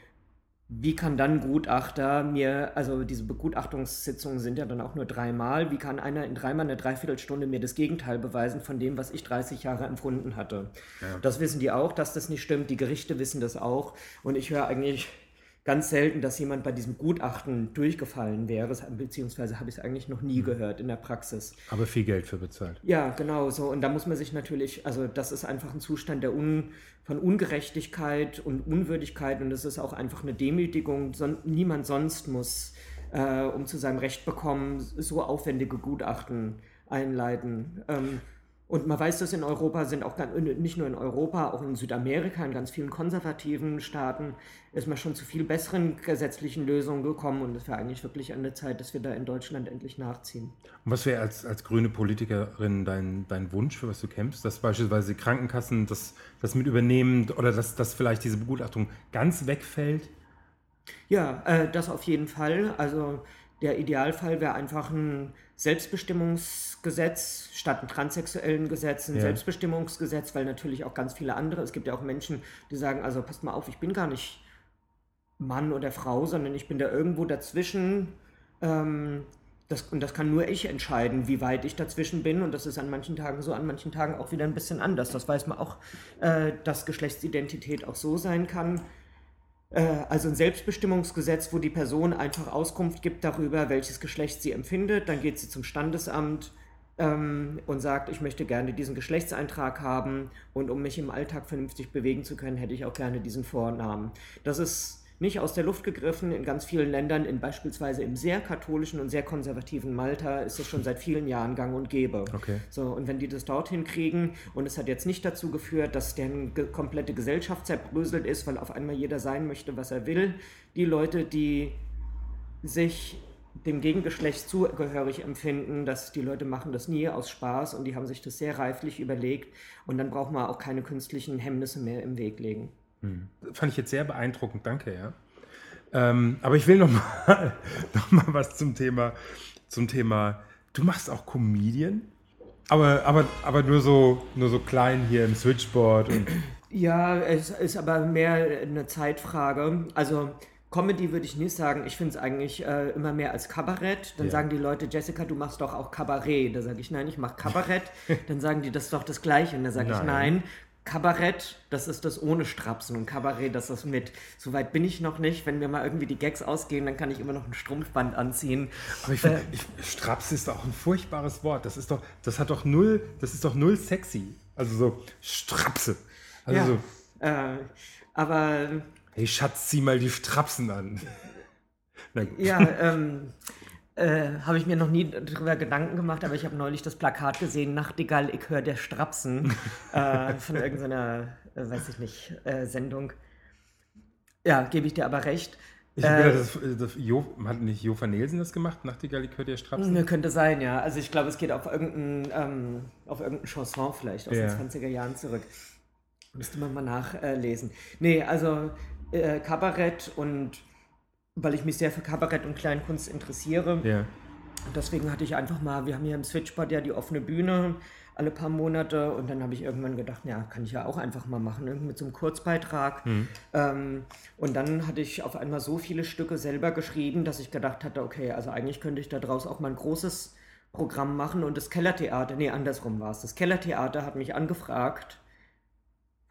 wie kann dann Gutachter mir, also diese Begutachtungssitzungen sind ja dann auch nur dreimal, wie kann einer in dreimal eine Dreiviertelstunde mir das Gegenteil beweisen von dem, was ich 30 Jahre empfunden hatte? Ja. Das wissen die auch, dass das nicht stimmt, die Gerichte wissen das auch und ich höre eigentlich ganz selten, dass jemand bei diesem Gutachten durchgefallen wäre, beziehungsweise habe ich es eigentlich noch nie mhm. gehört in der Praxis. Aber viel Geld für bezahlt. Ja, genau so. Und da muss man sich natürlich, also das ist einfach ein Zustand der Un, von Ungerechtigkeit und Unwürdigkeit und das ist auch einfach eine Demütigung. Son, niemand sonst muss, äh, um zu seinem Recht bekommen, so aufwendige Gutachten einleiten. Ähm, Und man weiß, dass in Europa sind auch nicht nur in Europa, auch in Südamerika, in ganz vielen konservativen Staaten, ist man schon zu viel besseren gesetzlichen Lösungen gekommen. Und es wäre eigentlich wirklich an der Zeit, dass wir da in Deutschland endlich nachziehen. Und was wäre als, als grüne Politikerin dein, dein Wunsch, für was du kämpfst? Dass beispielsweise Krankenkassen das, das mit übernehmen oder dass, dass vielleicht diese Begutachtung ganz wegfällt? Ja, äh, das auf jeden Fall. Also der Idealfall wäre einfach ein Selbstbestimmungsgesetz statt ein transsexuellen Gesetz, ein ja. Selbstbestimmungsgesetz, weil natürlich auch ganz viele andere, es gibt ja auch Menschen, die sagen, also passt mal auf, ich bin gar nicht Mann oder Frau, sondern ich bin da irgendwo dazwischen. Ähm, das, und das kann nur ich entscheiden, wie weit ich dazwischen bin. Und das ist an manchen Tagen so, an manchen Tagen auch wieder ein bisschen anders. Das weiß man auch, äh, dass Geschlechtsidentität auch so sein kann. Äh, also ein Selbstbestimmungsgesetz, wo die Person einfach Auskunft gibt darüber, welches Geschlecht sie empfindet. Dann geht sie zum Standesamt ähm, und sagt, ich möchte gerne diesen Geschlechtseintrag haben und um mich im Alltag vernünftig bewegen zu können, hätte ich auch gerne diesen Vornamen. Das ist nicht aus der Luft gegriffen. In ganz vielen Ländern, in beispielsweise im sehr katholischen und sehr konservativen Malta, ist es schon seit vielen Jahren gang und gäbe. Okay. So, und wenn die das dorthin kriegen, und es hat jetzt nicht dazu geführt, dass deren komplette Gesellschaft zerbröselt ist, weil auf einmal jeder sein möchte, was er will. Die Leute, die sich dem Gegengeschlecht zugehörig empfinden, dass die Leute machen das nie aus Spaß und die haben sich das sehr reiflich überlegt und dann braucht man auch keine künstlichen Hemmnisse mehr im Weg legen. Hm. Fand ich jetzt sehr beeindruckend, danke, ja. Ähm, aber ich will noch mal, noch mal was zum Thema, zum Thema, du machst auch Comedian, aber, aber, aber nur, so, nur so klein hier im Switchboard. Und ja, es ist aber mehr eine Zeitfrage. Also Comedy würde ich nicht sagen. Ich finde es eigentlich äh, immer mehr als Kabarett. Dann ja. sagen die Leute, Jessica, du machst doch auch Kabarett. Da sage ich, nein, ich mache Kabarett. Dann sagen die, das ist doch das Gleiche. Und da sage ich, nein, Kabarett, das ist das ohne Strapsen und Kabarett, das ist mit. Soweit bin ich noch nicht. Wenn mir mal irgendwie die Gags ausgehen, dann kann ich immer noch ein Strumpfband anziehen. Aber ich finde, äh, Straps ist doch ein furchtbares Wort. Das ist doch, das hat doch null, das ist doch null sexy. Also so Strapse. Also ja, so. Äh, aber. Hey Schatz, zieh mal die Strapsen an. ja, ähm, äh, habe ich mir noch nie darüber Gedanken gemacht, aber ich habe neulich das Plakat gesehen, Nachtigall, ich höre der Strapsen, äh, von irgendeiner, äh, weiß ich nicht, äh, Sendung. Ja, gebe ich dir aber recht. Ich habe gedacht, das, das jo, hat nicht Jo van Nelsen das gemacht, Nachtigall, ich höre der Strapsen? Ne, könnte sein, ja. Also ich glaube, es geht auf irgendein, ähm, auf irgendein Chanson vielleicht aus ja. den 20er Jahren zurück. Müsste man mal nachlesen. nee, also äh, Kabarett und weil ich mich sehr für Kabarett und Kleinkunst interessiere. Ja. deswegen hatte ich einfach mal, wir haben hier im Switchboard ja die offene Bühne alle paar Monate und dann habe ich irgendwann gedacht, ja, kann ich ja auch einfach mal machen, mit so einem Kurzbeitrag. Mhm. Ähm, und dann hatte ich auf einmal so viele Stücke selber geschrieben, dass ich gedacht hatte, okay, also eigentlich könnte ich daraus auch mal ein großes Programm machen und das Kellertheater, nee, andersrum war es. Das Kellertheater hat mich angefragt,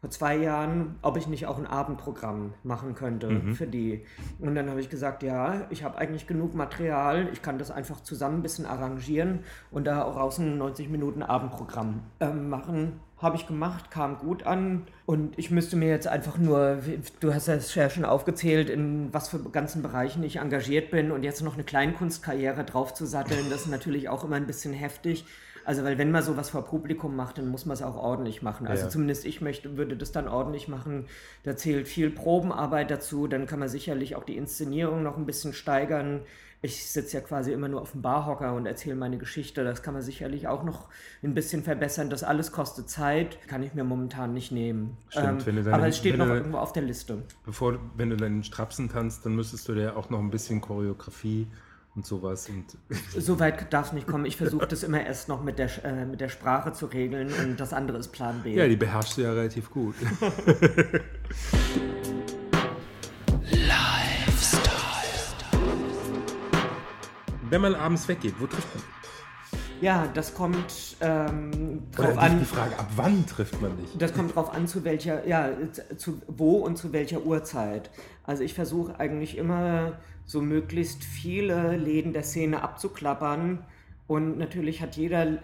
vor zwei Jahren, ob ich nicht auch ein Abendprogramm machen könnte mhm. für die. Und dann habe ich gesagt, ja, ich habe eigentlich genug Material, ich kann das einfach zusammen ein bisschen arrangieren und da auch raus ein 90 Minuten Abendprogramm ähm, machen. Habe ich gemacht, kam gut an und ich müsste mir jetzt einfach nur, du hast ja schon aufgezählt, in was für ganzen Bereichen ich engagiert bin und jetzt noch eine Kleinkunstkarriere draufzusatteln, das ist natürlich auch immer ein bisschen heftig. Also, weil wenn man sowas vor Publikum macht, dann muss man es auch ordentlich machen. Also ja. zumindest ich möchte, würde das dann ordentlich machen. Da zählt viel Probenarbeit dazu. Dann kann man sicherlich auch die Inszenierung noch ein bisschen steigern. Ich sitze ja quasi immer nur auf dem Barhocker und erzähle meine Geschichte. Das kann man sicherlich auch noch ein bisschen verbessern. Das alles kostet Zeit, kann ich mir momentan nicht nehmen. Stimmt, ähm, deine, aber es steht noch irgendwo auf der Liste. Bevor, wenn du dann Strapsen kannst, dann müsstest du ja auch noch ein bisschen Choreografie und sowas. Und so weit darf es nicht kommen. Ich versuche das immer erst noch mit der, äh, mit der Sprache zu regeln und das andere ist Plan B. Ja, die beherrschst du ja relativ gut. Lifestyle. Wenn man abends weggeht, wo trifft man? Ja, das kommt ähm, drauf Oder an. Die Frage, ab wann trifft man dich? Das kommt drauf an, zu welcher, ja, zu wo und zu welcher Uhrzeit. Also ich versuche eigentlich immer so möglichst viele Läden der Szene abzuklappern. Und natürlich hat jeder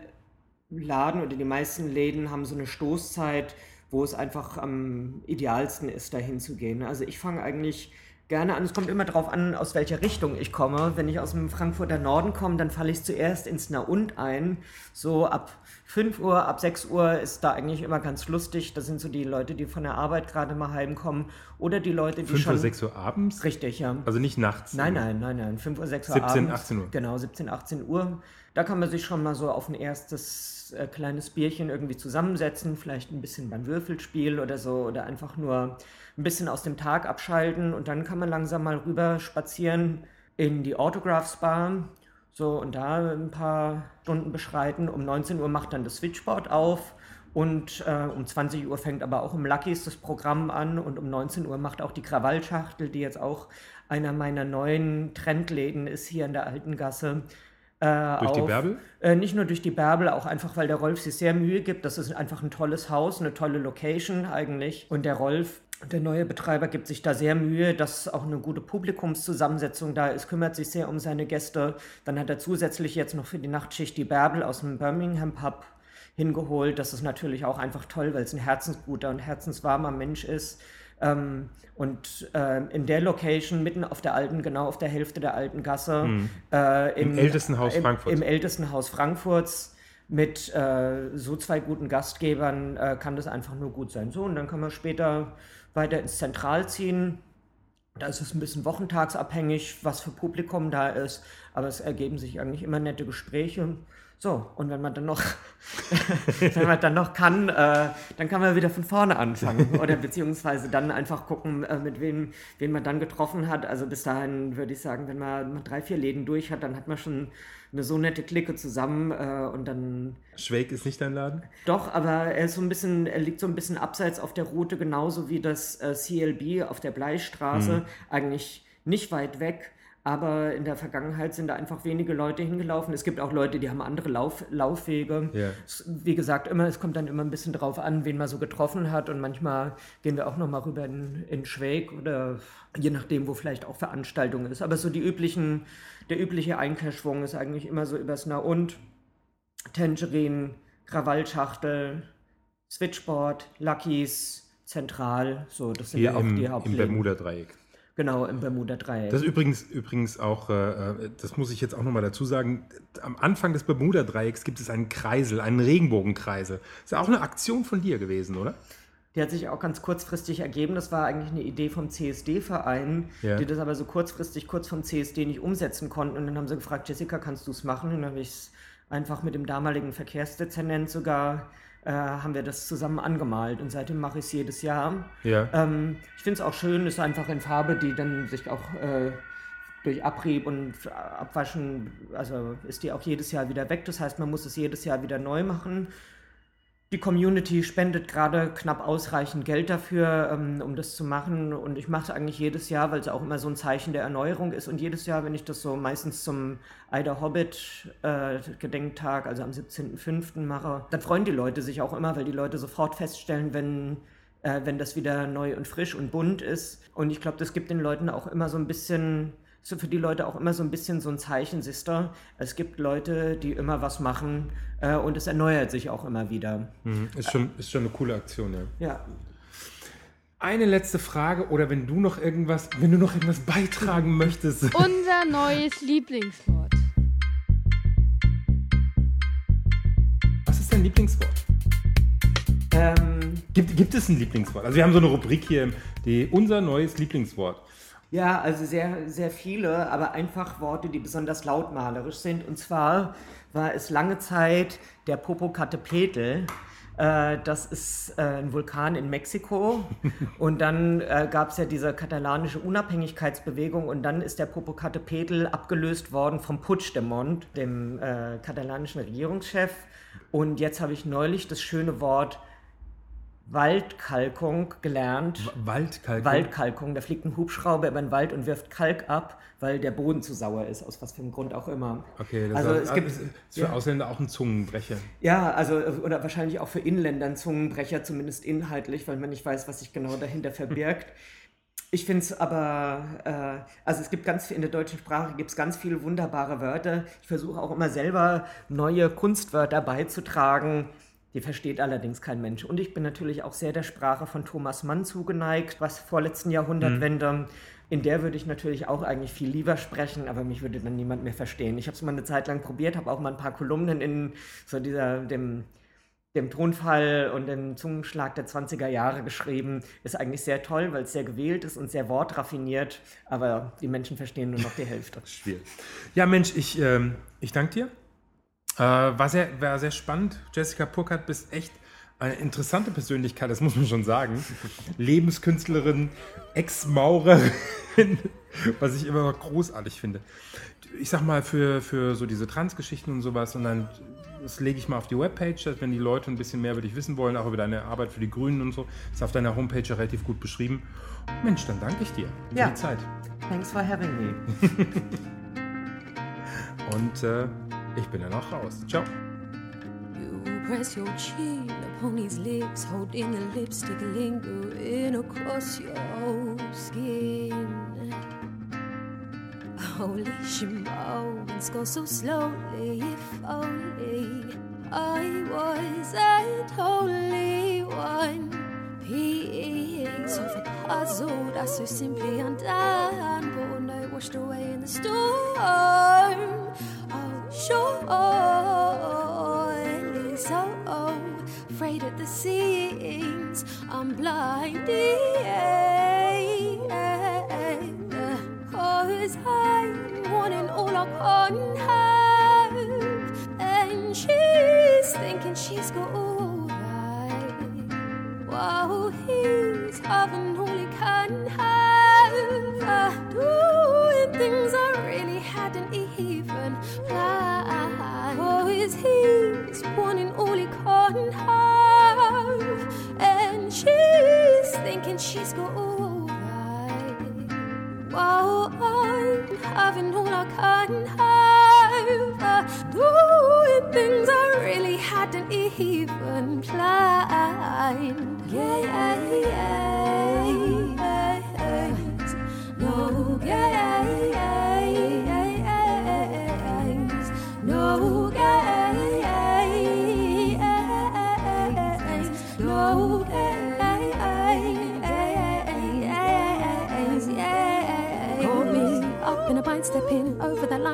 Laden oder die meisten Läden haben so eine Stoßzeit, wo es einfach am idealsten ist, dahin zu gehen. Also ich fange eigentlich gerne an. Es kommt immer darauf an, aus welcher Richtung ich komme. Wenn ich aus dem Frankfurter Norden komme, dann falle ich zuerst ins Na-und ein. So ab 5 Uhr, ab 6 Uhr ist da eigentlich immer ganz lustig. Das sind so die Leute, die von der Arbeit gerade mal heimkommen. Oder die Leute, die 5 schon... Uhr, 6 Uhr abends? Richtig, ja. Also nicht nachts? Nein, nein, nein, nein. 5 Uhr, 6 Uhr 17, abends. 18 Uhr. Genau, 17, 18 Uhr. Da kann man sich schon mal so auf ein erstes äh, kleines Bierchen irgendwie zusammensetzen, vielleicht ein bisschen beim Würfelspiel oder so oder einfach nur ein bisschen aus dem Tag abschalten und dann kann man langsam mal rüber spazieren in die Autographs Bar. So, und da ein paar Stunden beschreiten. Um 19 Uhr macht dann das Switchboard auf und äh, um 20 Uhr fängt aber auch im Lucky's das Programm an und um 19 Uhr macht auch die Krawallschachtel, die jetzt auch einer meiner neuen Trendläden ist hier in der Alten Gasse. Äh, durch auf, die Bärbel? Äh, nicht nur durch die Bärbel, auch einfach, weil der Rolf sich sehr Mühe gibt. Das ist einfach ein tolles Haus, eine tolle Location eigentlich. Und der Rolf der neue Betreiber gibt sich da sehr Mühe, dass auch eine gute Publikumszusammensetzung da ist, kümmert sich sehr um seine Gäste. Dann hat er zusätzlich jetzt noch für die Nachtschicht die Bärbel aus dem Birmingham Pub hingeholt. Das ist natürlich auch einfach toll, weil es ein herzensguter und herzenswarmer Mensch ist. Ähm, und äh, in der Location, mitten auf der alten, genau auf der Hälfte der alten Gasse, mhm. äh, im, im, ältesten Haus Frankfurts. Im, Im, ältesten Haus Frankfurts mit äh, so zwei guten Gastgebern äh, kann das einfach nur gut sein. So, und dann kann man später weiter ins Zentral ziehen. Da ist es ein bisschen wochentagsabhängig, was für Publikum da ist, aber es ergeben sich eigentlich immer nette Gespräche. So, und wenn man dann noch, wenn man dann noch kann, äh, dann kann man wieder von vorne anfangen. Oder beziehungsweise dann einfach gucken, äh, mit wem, wen man dann getroffen hat. Also bis dahin würde ich sagen, wenn man drei, vier Läden durch hat, dann hat man schon eine so nette Clique zusammen äh, und dann. Schweig ist nicht dein Laden? Doch, aber er ist so ein bisschen, er liegt so ein bisschen abseits auf der Route, genauso wie das äh, CLB auf der Bleistraße. Mhm. Eigentlich nicht weit weg. Aber in der Vergangenheit sind da einfach wenige Leute hingelaufen. Es gibt auch Leute, die haben andere Lauf, Laufwege. Ja. Wie gesagt, immer, es kommt dann immer ein bisschen drauf an, wen man so getroffen hat. Und manchmal gehen wir auch nochmal rüber in, in Schwäg oder je nachdem, wo vielleicht auch Veranstaltung ist. Aber so die üblichen, der übliche Einkehrschwung ist eigentlich immer so übers Na und Tangerine, Krawallschachtel, Switchboard, Luckies, Zentral. So, das sind Hier ja auch im, die Hauptlinien. Im Bermuda-Dreieck. Genau, im Bermuda-Dreieck. Das ist übrigens, übrigens auch, äh, das muss ich jetzt auch nochmal dazu sagen, am Anfang des Bermuda-Dreiecks gibt es einen Kreisel, einen Regenbogenkreisel. Das ist ja auch eine Aktion von dir gewesen, oder? Die hat sich auch ganz kurzfristig ergeben. Das war eigentlich eine Idee vom CSD-Verein, ja. die das aber so kurzfristig, kurz vom CSD nicht umsetzen konnten. Und dann haben sie gefragt, Jessica, kannst du es machen? Und dann habe ich es einfach mit dem damaligen Verkehrsdezernent sogar äh, haben wir das zusammen angemalt und seitdem mache ich es jedes Jahr. Ja. Ähm, ich finde es auch schön, ist einfach in Farbe, die dann sich auch äh, durch Abrieb und Abwaschen, also ist die auch jedes Jahr wieder weg. Das heißt, man muss es jedes Jahr wieder neu machen. Die Community spendet gerade knapp ausreichend Geld dafür, ähm, um das zu machen. Und ich mache es eigentlich jedes Jahr, weil es auch immer so ein Zeichen der Erneuerung ist. Und jedes Jahr, wenn ich das so meistens zum Eider Hobbit äh, Gedenktag, also am 17.05. mache, dann freuen die Leute sich auch immer, weil die Leute sofort feststellen, wenn, äh, wenn das wieder neu und frisch und bunt ist. Und ich glaube, das gibt den Leuten auch immer so ein bisschen so für die Leute auch immer so ein bisschen so ein Zeichen, Sister. Es gibt Leute, die immer was machen äh, und es erneuert sich auch immer wieder. Mhm. Ist, schon, ist schon eine coole Aktion, ja. Ja. Eine letzte Frage oder wenn du noch irgendwas, wenn du noch irgendwas beitragen möchtest. Unser neues Lieblingswort. Was ist dein Lieblingswort? Ähm, gibt, gibt es ein Lieblingswort? Also wir haben so eine Rubrik hier, die unser neues Lieblingswort. Ja, also sehr, sehr viele, aber einfach Worte, die besonders lautmalerisch sind. Und zwar war es lange Zeit der Popocatépetl. Äh, das ist äh, ein Vulkan in Mexiko. Und dann äh, gab es ja diese katalanische Unabhängigkeitsbewegung. Und dann ist der Popocatépetl abgelöst worden vom Puigdemont, dem äh, katalanischen Regierungschef. Und jetzt habe ich neulich das schöne Wort Waldkalkung gelernt. Waldkalkung? Waldkalkung. Da fliegt ein Hubschrauber über den Wald und wirft Kalk ab, weil der Boden zu sauer ist, aus was für einem Grund auch immer. Okay, das also ist, es gibt, ist für ja. Ausländer auch ein Zungenbrecher. Ja, also oder wahrscheinlich auch für Inländer ein Zungenbrecher, zumindest inhaltlich, weil man nicht weiß, was sich genau dahinter verbirgt. Ich finde es aber, äh, also es gibt ganz viel, in der deutschen Sprache gibt es ganz viele wunderbare Wörter. Ich versuche auch immer selber neue Kunstwörter beizutragen Die versteht allerdings kein Mensch. Und ich bin natürlich auch sehr der Sprache von Thomas Mann zugeneigt, was vorletzten Jahrhundertwende. Mhm. In der würde ich natürlich auch eigentlich viel lieber sprechen, aber mich würde dann niemand mehr verstehen. Ich habe es mal eine Zeit lang probiert, habe auch mal ein paar Kolumnen in so dieser, dem, dem Tonfall und dem Zungenschlag der 20er Jahre geschrieben. Ist eigentlich sehr toll, weil es sehr gewählt ist und sehr wortraffiniert, aber die Menschen verstehen nur noch die Hälfte. Schwierig. Ja, Mensch, ich, ähm, ich danke dir. Äh, war, sehr, war sehr spannend. Jessica Puckert, bist echt eine interessante Persönlichkeit, das muss man schon sagen. Lebenskünstlerin, Ex-Maurerin, was ich immer noch großartig finde. Ich sag mal, für, für so diese Transgeschichten und sowas, und dann das lege ich mal auf die Webpage, wenn die Leute ein bisschen mehr über dich wissen wollen, auch über deine Arbeit für die Grünen und so, ist auf deiner Homepage relativ gut beschrieben. Mensch, dann danke ich dir für ja. die Zeit. Thanks for having me. und äh, ich bin dann auch raus. Ciao. press your chin upon his lips, holding the lipstick lingering across your skin. Holy shimons go so slowly, if only I wasn't only one piece of a puzzle that's so simply undone, one day washed away in the storm. Oh, sure so afraid of the seams. I'm blinded. Cause I'm wanting all I can have. And she's thinking she's got all right. While he's having all he can Cause he's wanting all he can have. And she's thinking she's got all right. While I'm having all I can have. Doing things I really hadn't even planned. Yeah, yeah, yeah. No, yeah,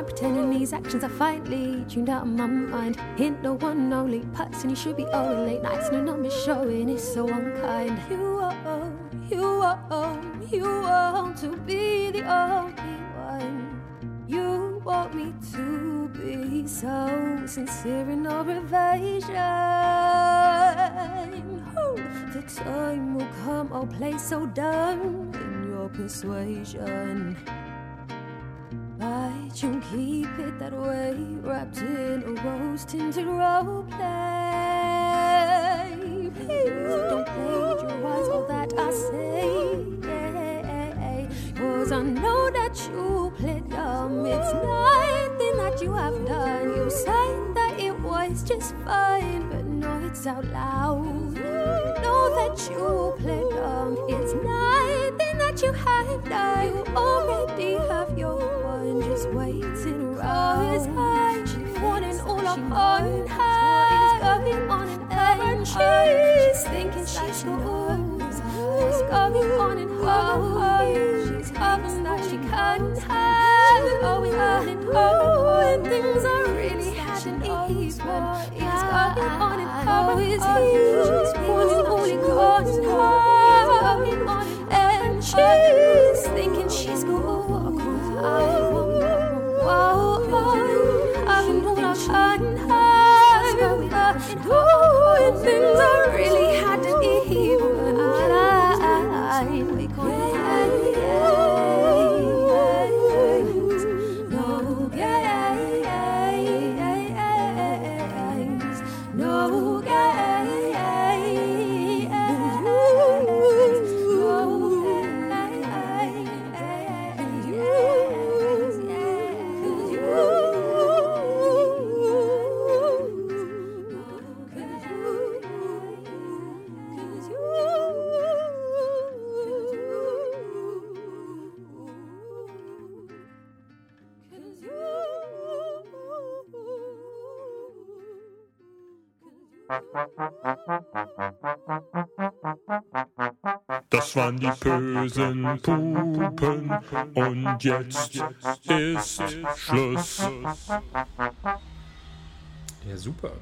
that pretending these actions are finally tuned out of my mind. Hint no one only person you should be owing late nights, no numbers showing, it's so unkind. You are, you are, you want to be the only one. You want me to be so sincere in our evasion. The time will come, I'll play so dumb in your persuasion. But you keep it that way, wrapped in a rose tinted play. Please don't plagiarize all that I say. Cause I know that you played dumb. It's nothing that you have done. You said that it was just fine, but no, it's out loud. Know that you played dumb. It's nothing that you have done. You already have your up on her. going on in her. And she's thinking she's got What's going on in her? She's having that she can't have. Going on in. And things are really even. It's going on in her. She's wanting only cause her. Ooh, things are really happening. Das waren die bösen Pupen und jetzt ist Schluss. Ja, super.